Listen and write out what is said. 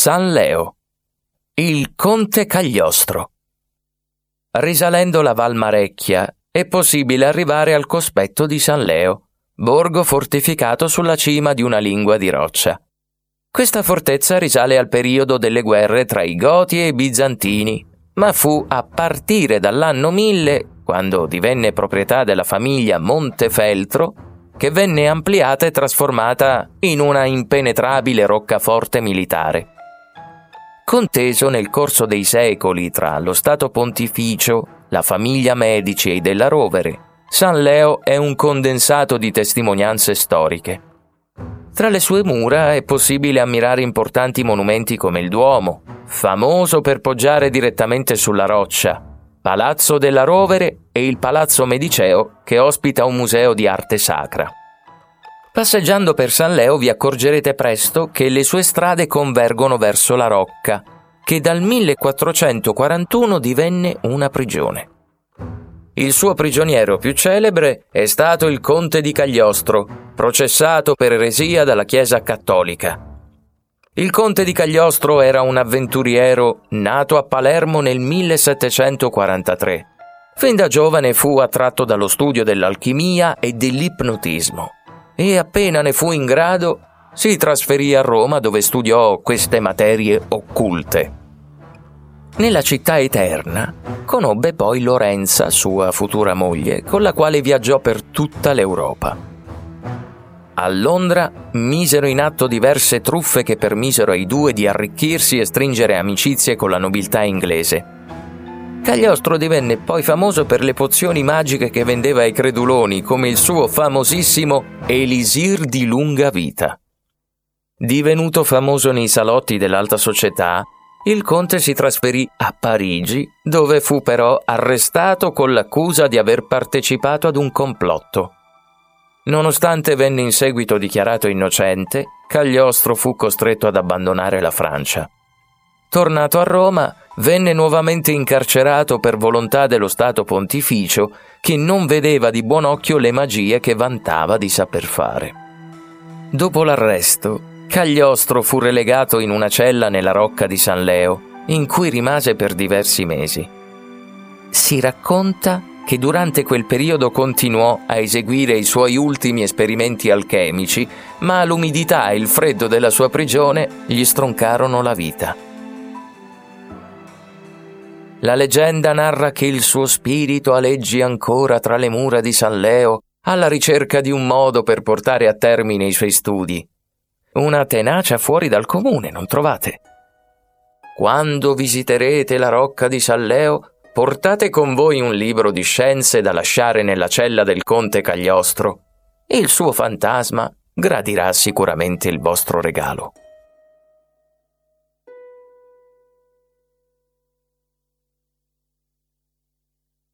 San Leo. Il conte Cagliostro. Risalendo la Val Marecchia è possibile arrivare al cospetto di San Leo, borgo fortificato sulla cima di una lingua di roccia. Questa fortezza risale al periodo delle guerre tra i Goti e i Bizantini, ma fu a partire dall'anno 1000, quando divenne proprietà della famiglia Montefeltro, che venne ampliata e trasformata in una impenetrabile roccaforte militare. Conteso nel corso dei secoli tra lo Stato Pontificio, la famiglia Medici e della Rovere, San Leo è un condensato di testimonianze storiche. Tra le sue mura è possibile ammirare importanti monumenti come il Duomo, famoso per poggiare direttamente sulla roccia, Palazzo della Rovere e il Palazzo Mediceo che ospita un museo di arte sacra. Passeggiando per San Leo vi accorgerete presto che le sue strade convergono verso la Rocca, che dal 1441 divenne una prigione. Il suo prigioniero più celebre è stato il conte di Cagliostro, processato per eresia dalla Chiesa cattolica. Il conte di Cagliostro era un avventuriero nato a Palermo nel 1743. Fin da giovane fu attratto dallo studio dell'alchimia e dell'ipnotismo e appena ne fu in grado si trasferì a Roma dove studiò queste materie occulte. Nella città eterna conobbe poi Lorenza, sua futura moglie, con la quale viaggiò per tutta l'Europa. A Londra misero in atto diverse truffe che permisero ai due di arricchirsi e stringere amicizie con la nobiltà inglese. Cagliostro divenne poi famoso per le pozioni magiche che vendeva ai creduloni, come il suo famosissimo Elisir di lunga vita. Divenuto famoso nei salotti dell'alta società, il conte si trasferì a Parigi, dove fu però arrestato con l'accusa di aver partecipato ad un complotto. Nonostante venne in seguito dichiarato innocente, Cagliostro fu costretto ad abbandonare la Francia. Tornato a Roma, venne nuovamente incarcerato per volontà dello Stato Pontificio, che non vedeva di buon occhio le magie che vantava di saper fare. Dopo l'arresto, Cagliostro fu relegato in una cella nella rocca di San Leo, in cui rimase per diversi mesi. Si racconta che durante quel periodo continuò a eseguire i suoi ultimi esperimenti alchemici, ma l'umidità e il freddo della sua prigione gli stroncarono la vita. La leggenda narra che il suo spirito aleggi ancora tra le mura di San Leo alla ricerca di un modo per portare a termine i suoi studi. Una tenacia fuori dal comune, non trovate? Quando visiterete la rocca di San Leo, Portate con voi un libro di scienze da lasciare nella cella del conte Cagliostro il suo fantasma gradirà sicuramente il vostro regalo.